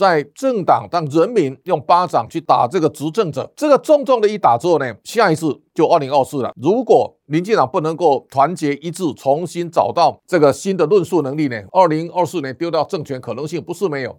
在政党让人民用巴掌去打这个执政者，这个重重的一打之后呢，下一次就二零二四了。如果民进党不能够团结一致，重新找到这个新的论述能力呢，二零二四年丢掉政权可能性不是没有。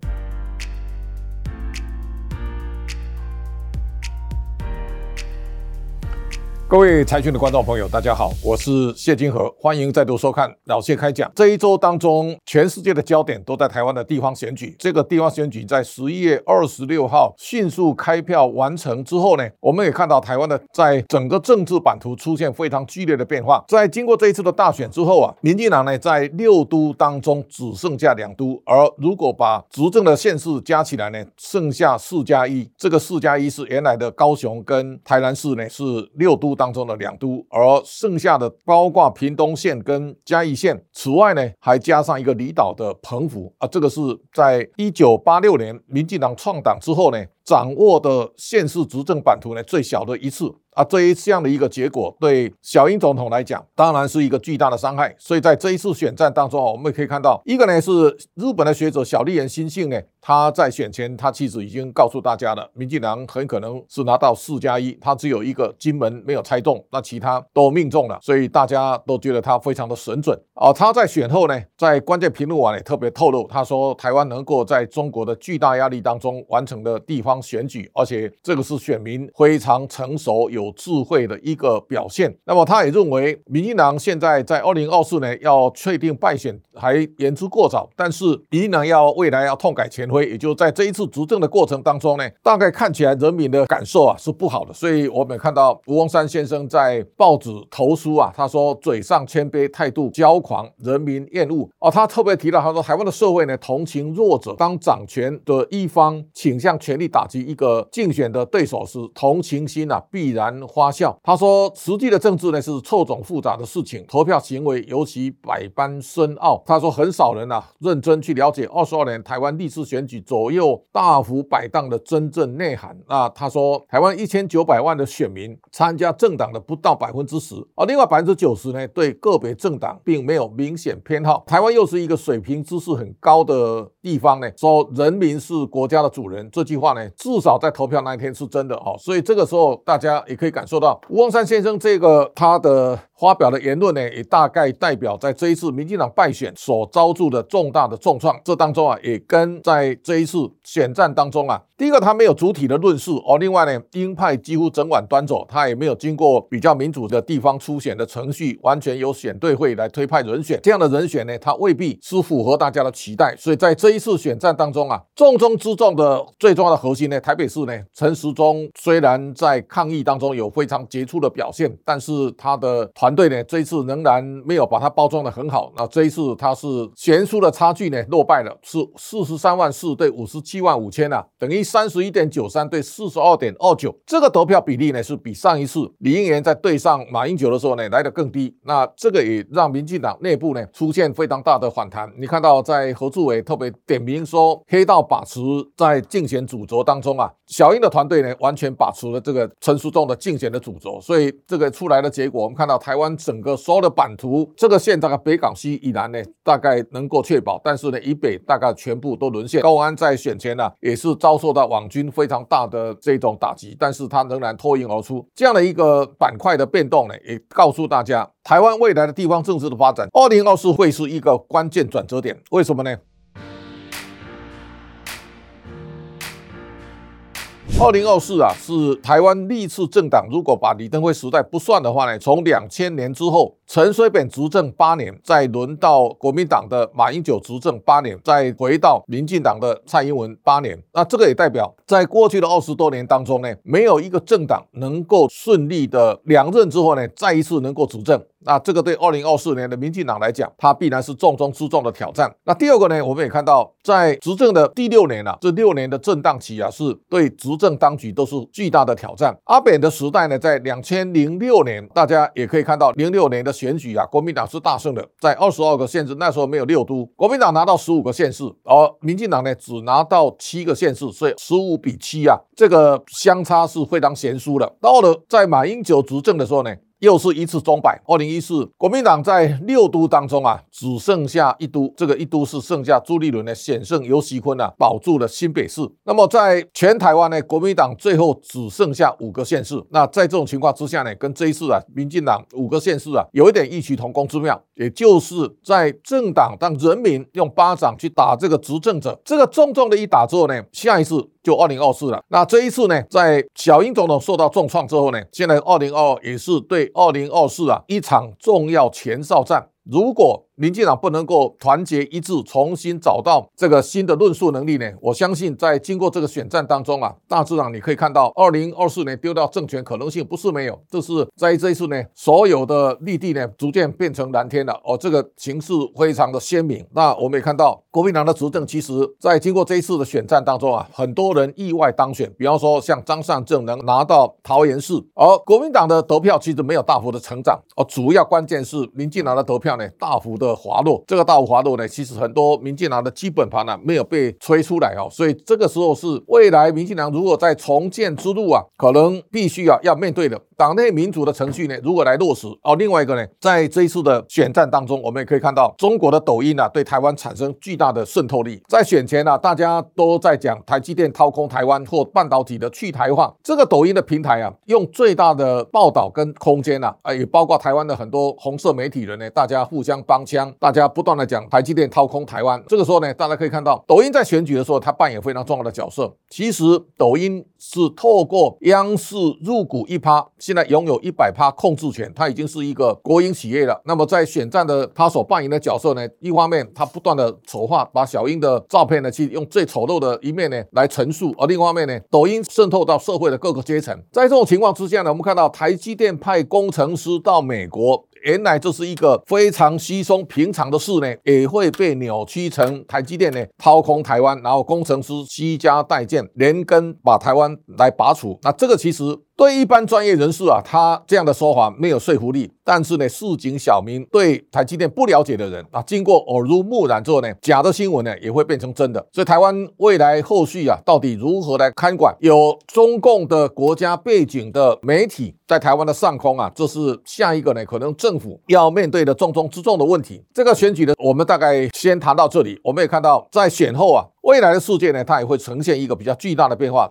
各位财讯的观众朋友，大家好，我是谢金河，欢迎再度收看老谢开讲。这一周当中，全世界的焦点都在台湾的地方选举。这个地方选举在十一月二十六号迅速开票完成之后呢，我们也看到台湾的在整个政治版图出现非常剧烈的变化。在经过这一次的大选之后啊，民进党呢在六都当中只剩下两都，而如果把执政的县市加起来呢，剩下四加一。这个四加一是原来的高雄跟台南市呢是六都。当中的两都，而剩下的包括屏东县跟嘉义县，此外呢，还加上一个离岛的澎湖。啊，这个是在一九八六年民进党创党之后呢，掌握的县市执政版图呢最小的一次。啊，这一项的一个结果，对小英总统来讲，当然是一个巨大的伤害。所以在这一次选战当中啊，我们也可以看到，一个呢是日本的学者小笠原新信呢，他在选前他其实已经告诉大家了，民进党很可能是拿到四加一，他只有一个金门没有猜中，那其他都命中了，所以大家都觉得他非常的神准。啊，他在选后呢，在关键评论网也特别透露，他说台湾能够在中国的巨大压力当中完成的地方选举，而且这个是选民非常成熟有。智慧的一个表现。那么，他也认为，民进党现在在二零二四年要确定败选还言之过早。但是，民进党要未来要痛改前非，也就在这一次执政的过程当中呢，大概看起来人民的感受啊是不好的。所以，我们看到吴翁山先生在报纸投书啊，他说嘴上谦卑，态度骄狂，人民厌恶。哦，他特别提到，他说台湾的社会呢同情弱者，当掌权的一方倾向权力打打击一个竞选的对手时，同情心啊必然。花笑，他说，实际的政治呢是错综复杂的事情，投票行为尤其百般深奥。他说，很少人啊认真去了解二十二年台湾历次选举左右大幅摆荡的真正内涵。那他说，台湾一千九百万的选民参加政党的不到百分之十，而另外百分之九十呢对个别政党并没有明显偏好。台湾又是一个水平知识很高的地方呢，说人民是国家的主人这句话呢，至少在投票那一天是真的哦。所以这个时候大家也。可以感受到吴旺山先生这个他的。发表的言论呢，也大概代表在这一次民进党败选所遭受的重大的重创。这当中啊，也跟在这一次选战当中啊，第一个他没有主体的论述，而另外呢，鹰派几乎整晚端走，他也没有经过比较民主的地方初选的程序，完全由选对会来推派人选。这样的人选呢，他未必是符合大家的期待。所以在这一次选战当中啊，重中之重的最重要的核心呢，台北市呢，陈时中虽然在抗议当中有非常杰出的表现，但是他的团。团队呢，这一次仍然没有把它包装的很好。那这一次它是悬殊的差距呢，落败了，是四十三万四对五十七万五千啊，等于三十一点九三对四十二点二九。这个投票比例呢，是比上一次李英元在对上马英九的时候呢来的更低。那这个也让民进党内部呢出现非常大的反弹。你看到在何志伟特别点名说，黑道把持在竞选主轴当中啊，小英的团队呢完全把持了这个陈淑仲的竞选的主轴。所以这个出来的结果，我们看到台湾。湾整个所有的版图，这个线大概北港西以南呢，大概能够确保，但是呢，以北大概全部都沦陷。高安在选前呢，也是遭受到网军非常大的这种打击，但是他仍然脱颖而出。这样的一个板块的变动呢，也告诉大家，台湾未来的地方政治的发展，二零二四会是一个关键转折点。为什么呢？二零二四啊，是台湾历次政党，如果把李登辉时代不算的话呢，从两千年之后，陈水扁执政八年，再轮到国民党的马英九执政八年，再回到民进党的蔡英文八年，那这个也代表，在过去的二十多年当中呢，没有一个政党能够顺利的两任之后呢，再一次能够执政。那这个对二零二四年的民进党来讲，它必然是重中之重的挑战。那第二个呢，我们也看到，在执政的第六年了，这六年的震荡期啊，是对执政当局都是巨大的挑战。阿扁的时代呢，在两千零六年，大家也可以看到，零六年的选举啊，国民党是大胜的，在二十二个县市，那时候没有六都，国民党拿到十五个县市，而民进党呢只拿到七个县市，所以十五比七啊，这个相差是非常悬殊的。到了在马英九执政的时候呢。又是一次钟摆。二零一四，国民党在六都当中啊，只剩下一都，这个一都是剩下朱立伦的险胜尤锡坤啊，保住了新北市。那么在全台湾呢，国民党最后只剩下五个县市。那在这种情况之下呢，跟这一次啊，民进党五个县市啊，有一点异曲同工之妙，也就是在政党当人民用巴掌去打这个执政者，这个重重的一打之后呢，下一次。就二零二四了，那这一次呢，在小英总统受到重创之后呢，现在二零二二也是对二零二四啊一场重要前哨战。如果民进党不能够团结一致，重新找到这个新的论述能力呢？我相信在经过这个选战当中啊，大致上你可以看到，二零二四年丢掉政权可能性不是没有。这是在这一次呢，所有的绿地呢逐渐变成蓝天了哦，这个形势非常的鲜明。那我们也看到国民党的执政，其实在经过这一次的选战当中啊，很多人意外当选，比方说像张善政能拿到桃园市，而国民党的得票其实没有大幅的成长哦，主要关键是民进党的得票呢大幅的。滑落，这个大幅滑落呢，其实很多民进党的基本盘呢没有被吹出来哦，所以这个时候是未来民进党如果在重建之路啊，可能必须啊要面对的党内民主的程序呢，如果来落实哦。另外一个呢，在这一次的选战当中，我们也可以看到中国的抖音啊对台湾产生巨大的渗透力。在选前呢，大家都在讲台积电掏空台湾或半导体的去台化，这个抖音的平台啊，用最大的报道跟空间呐，啊也包括台湾的很多红色媒体人呢，大家互相帮腔。大家不断的讲台积电掏空台湾，这个时候呢，大家可以看到抖音在选举的时候，它扮演非常重要的角色。其实抖音是透过央视入股一趴，现在拥有一百趴控制权，它已经是一个国营企业了。那么在选战的它所扮演的角色呢，一方面它不断的丑化，把小英的照片呢去用最丑陋的一面呢来陈述，而另一方面呢，抖音渗透到社会的各个阶层。在这种情况之下呢，我们看到台积电派工程师到美国。原来这是一个非常稀松平常的事呢，也会被扭曲成台积电呢掏空台湾，然后工程师惜家带建，连根把台湾来拔除。那这个其实。对一般专业人士啊，他这样的说法没有说服力。但是呢，市井小民对台积电不了解的人啊，经过耳濡目染之后呢，假的新闻呢也会变成真的。所以台湾未来后续啊，到底如何来看管有中共的国家背景的媒体在台湾的上空啊，这是下一个呢可能政府要面对的重中之重的问题。这个选举呢，我们大概先谈到这里。我们也看到在选后啊，未来的世界呢，它也会呈现一个比较巨大的变化。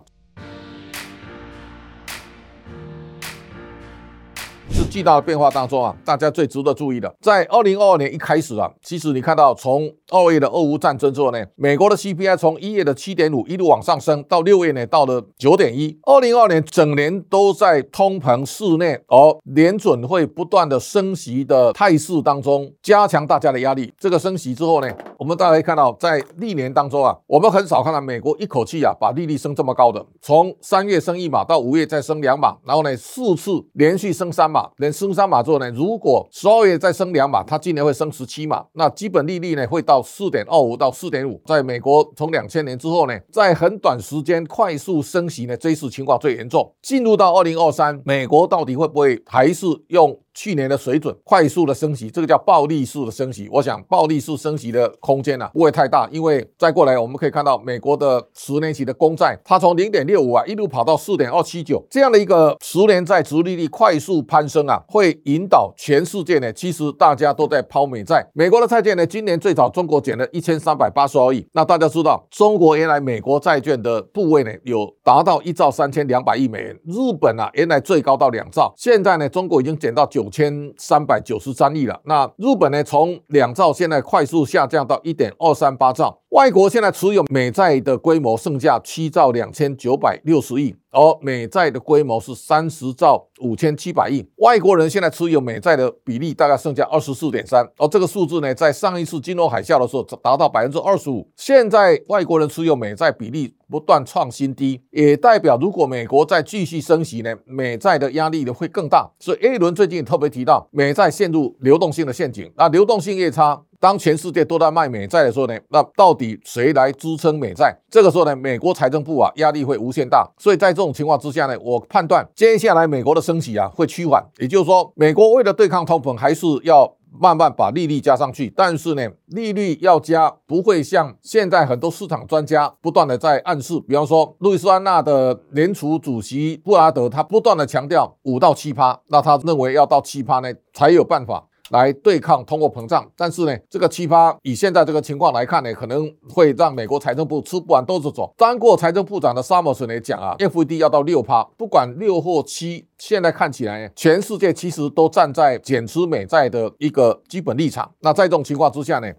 巨大的变化当中啊，大家最值得注意的，在二零二二年一开始啊，其实你看到从二月的俄乌战争之后呢，美国的 CPI 从一月的七点五一路往上升，到六月呢到了九点一。二零二二年整年都在通膨室内，而联准会不断的升息的态势当中，加强大家的压力。这个升息之后呢，我们大家可以看到，在历年当中啊，我们很少看到美国一口气啊把利率升这么高的，从三月升一码到五月再升两码，然后呢四次连续升三码。连升三码之后呢，如果十二月再升两码，它今年会升十七码，那基本利率呢会到四点二五到四点五。在美国从两千年之后呢，在很短时间快速升息呢，这一次情况最严重。进入到二零二三，美国到底会不会还是用？去年的水准快速的升级，这个叫暴力式的升级。我想暴力式升级的空间呢不会太大，因为再过来我们可以看到美国的十年期的公债，它从零点六五啊一路跑到四点二七九，这样的一个十年债殖利率快速攀升啊，会引导全世界呢，其实大家都在抛美债。美国的债券呢，今年最早中国减了一千三百八十二亿。那大家知道，中国原来美国债券的部位呢有达到一兆三千两百亿美元，日本啊原来最高到两兆，现在呢中国已经减到九。九千三百九十三亿了。那日本呢？从两兆现在快速下降到一点二三八兆。外国现在持有美债的规模剩下七兆两千九百六十亿，而美债的规模是三十兆五千七百亿。外国人现在持有美债的比例大概剩下二十四点三，而这个数字呢，在上一次金融海啸的时候达到百分之二十五。现在外国人持有美债比例不断创新低，也代表如果美国再继续升息呢，美债的压力呢会更大。所以 A 轮最近特别提到，美债陷入流动性的陷阱，那流动性越差。当全世界都在卖美债的时候呢，那到底谁来支撑美债？这个时候呢，美国财政部啊压力会无限大。所以在这种情况之下呢，我判断接下来美国的升息啊会趋缓，也就是说，美国为了对抗通膨，还是要。慢慢把利率加上去，但是呢，利率要加不会像现在很多市场专家不断的在暗示，比方说路易斯安那的联储主席布拉德，他不断的强调五到七趴，那他认为要到七趴呢才有办法。来对抗通货膨胀，但是呢，这个七趴以现在这个情况来看呢，可能会让美国财政部吃不完兜着走。当过财政部长的萨默斯来讲啊，FED 要到六趴，不管六或七，现在看起来全世界其实都站在减持美债的一个基本立场。那在这种情况之下呢？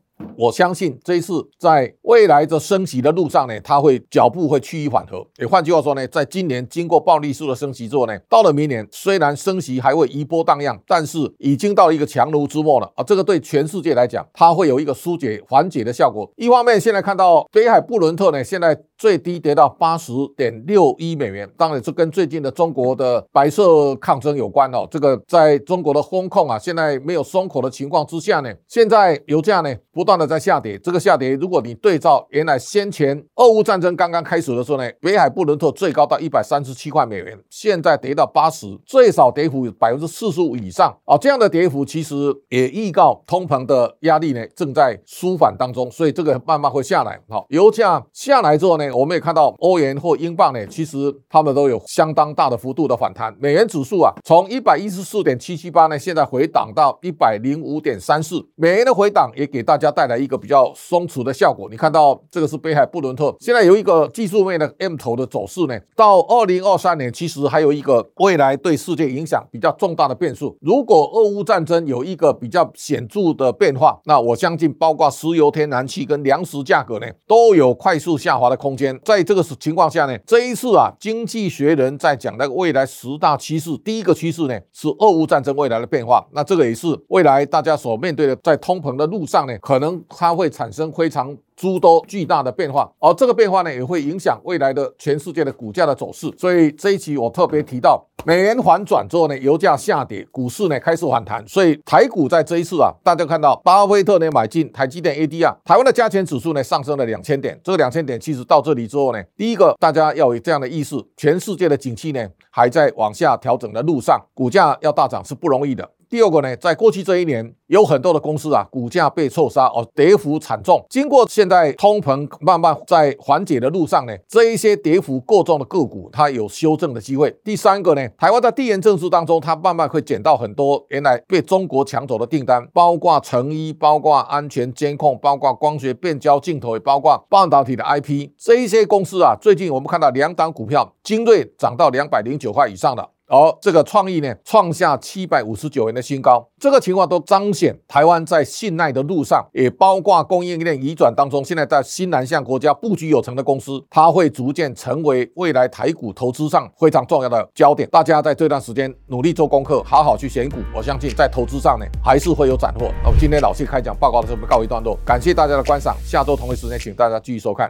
我相信这一次在未来的升息的路上呢，它会脚步会趋于缓和。也换句话说呢，在今年经过暴力式的升息之后呢，到了明年虽然升息还会一波荡漾，但是已经到了一个强弩之末了啊！这个对全世界来讲，它会有一个疏解缓解的效果。一方面，现在看到北海布伦特呢，现在最低跌到八十点六一美元，当然这跟最近的中国的白色抗争有关哦。这个在中国的风控啊，现在没有松口的情况之下呢，现在油价呢不断。的在下跌，这个下跌，如果你对照原来先前俄乌战争刚刚开始的时候呢，北海布伦特最高到一百三十七块美元，现在跌到八十，最少跌幅百分之四十五以上啊！这样的跌幅其实也预告通膨的压力呢正在舒缓当中，所以这个慢慢会下来。好，油价下来之后呢，我们也看到欧元或英镑呢，其实他们都有相当大的幅度的反弹。美元指数啊，从一百一十四点七七八呢，现在回档到一百零五点三四，美元的回档也给大家带。来来一个比较松弛的效果。你看到这个是北海布伦特，现在有一个技术面的 M 头的走势呢。到二零二三年，其实还有一个未来对世界影响比较重大的变数。如果俄乌战争有一个比较显著的变化，那我相信包括石油、天然气跟粮食价格呢，都有快速下滑的空间。在这个情况下呢，这一次啊，经济学人在讲那个未来十大趋势，第一个趋势呢是俄乌战争未来的变化。那这个也是未来大家所面对的，在通膨的路上呢，可能。它会产生非常诸多巨大的变化，而这个变化呢，也会影响未来的全世界的股价的走势。所以这一期我特别提到，美元反转之后呢，油价下跌，股市呢开始反弹。所以台股在这一次啊，大家看到巴菲特呢买进台积电 ADR，台湾的加权指数呢上升了两千点。这个两千点其实到这里之后呢，第一个大家要有这样的意识，全世界的景气呢还在往下调整的路上，股价要大涨是不容易的。第二个呢，在过去这一年，有很多的公司啊，股价被错杀哦，跌幅惨重。经过现在通膨慢慢在缓解的路上呢，这一些跌幅过重的个股，它有修正的机会。第三个呢，台湾在地缘政治当中，它慢慢会捡到很多原来被中国抢走的订单，包括成衣，包括安全监控，包括光学变焦镜头，也包括半导体的 IP。这一些公司啊，最近我们看到两档股票，精锐涨到两百零九块以上的。而这个创意呢，创下七百五十九元的新高，这个情况都彰显台湾在信赖的路上，也包括供应链移转当中，现在在新南向国家布局有成的公司，它会逐渐成为未来台股投资上非常重要的焦点。大家在这段时间努力做功课，好好去选股，我相信在投资上呢，还是会有斩获。那今天老谢开讲报告的时候，告一段落，感谢大家的观赏，下周同一时间请大家继续收看。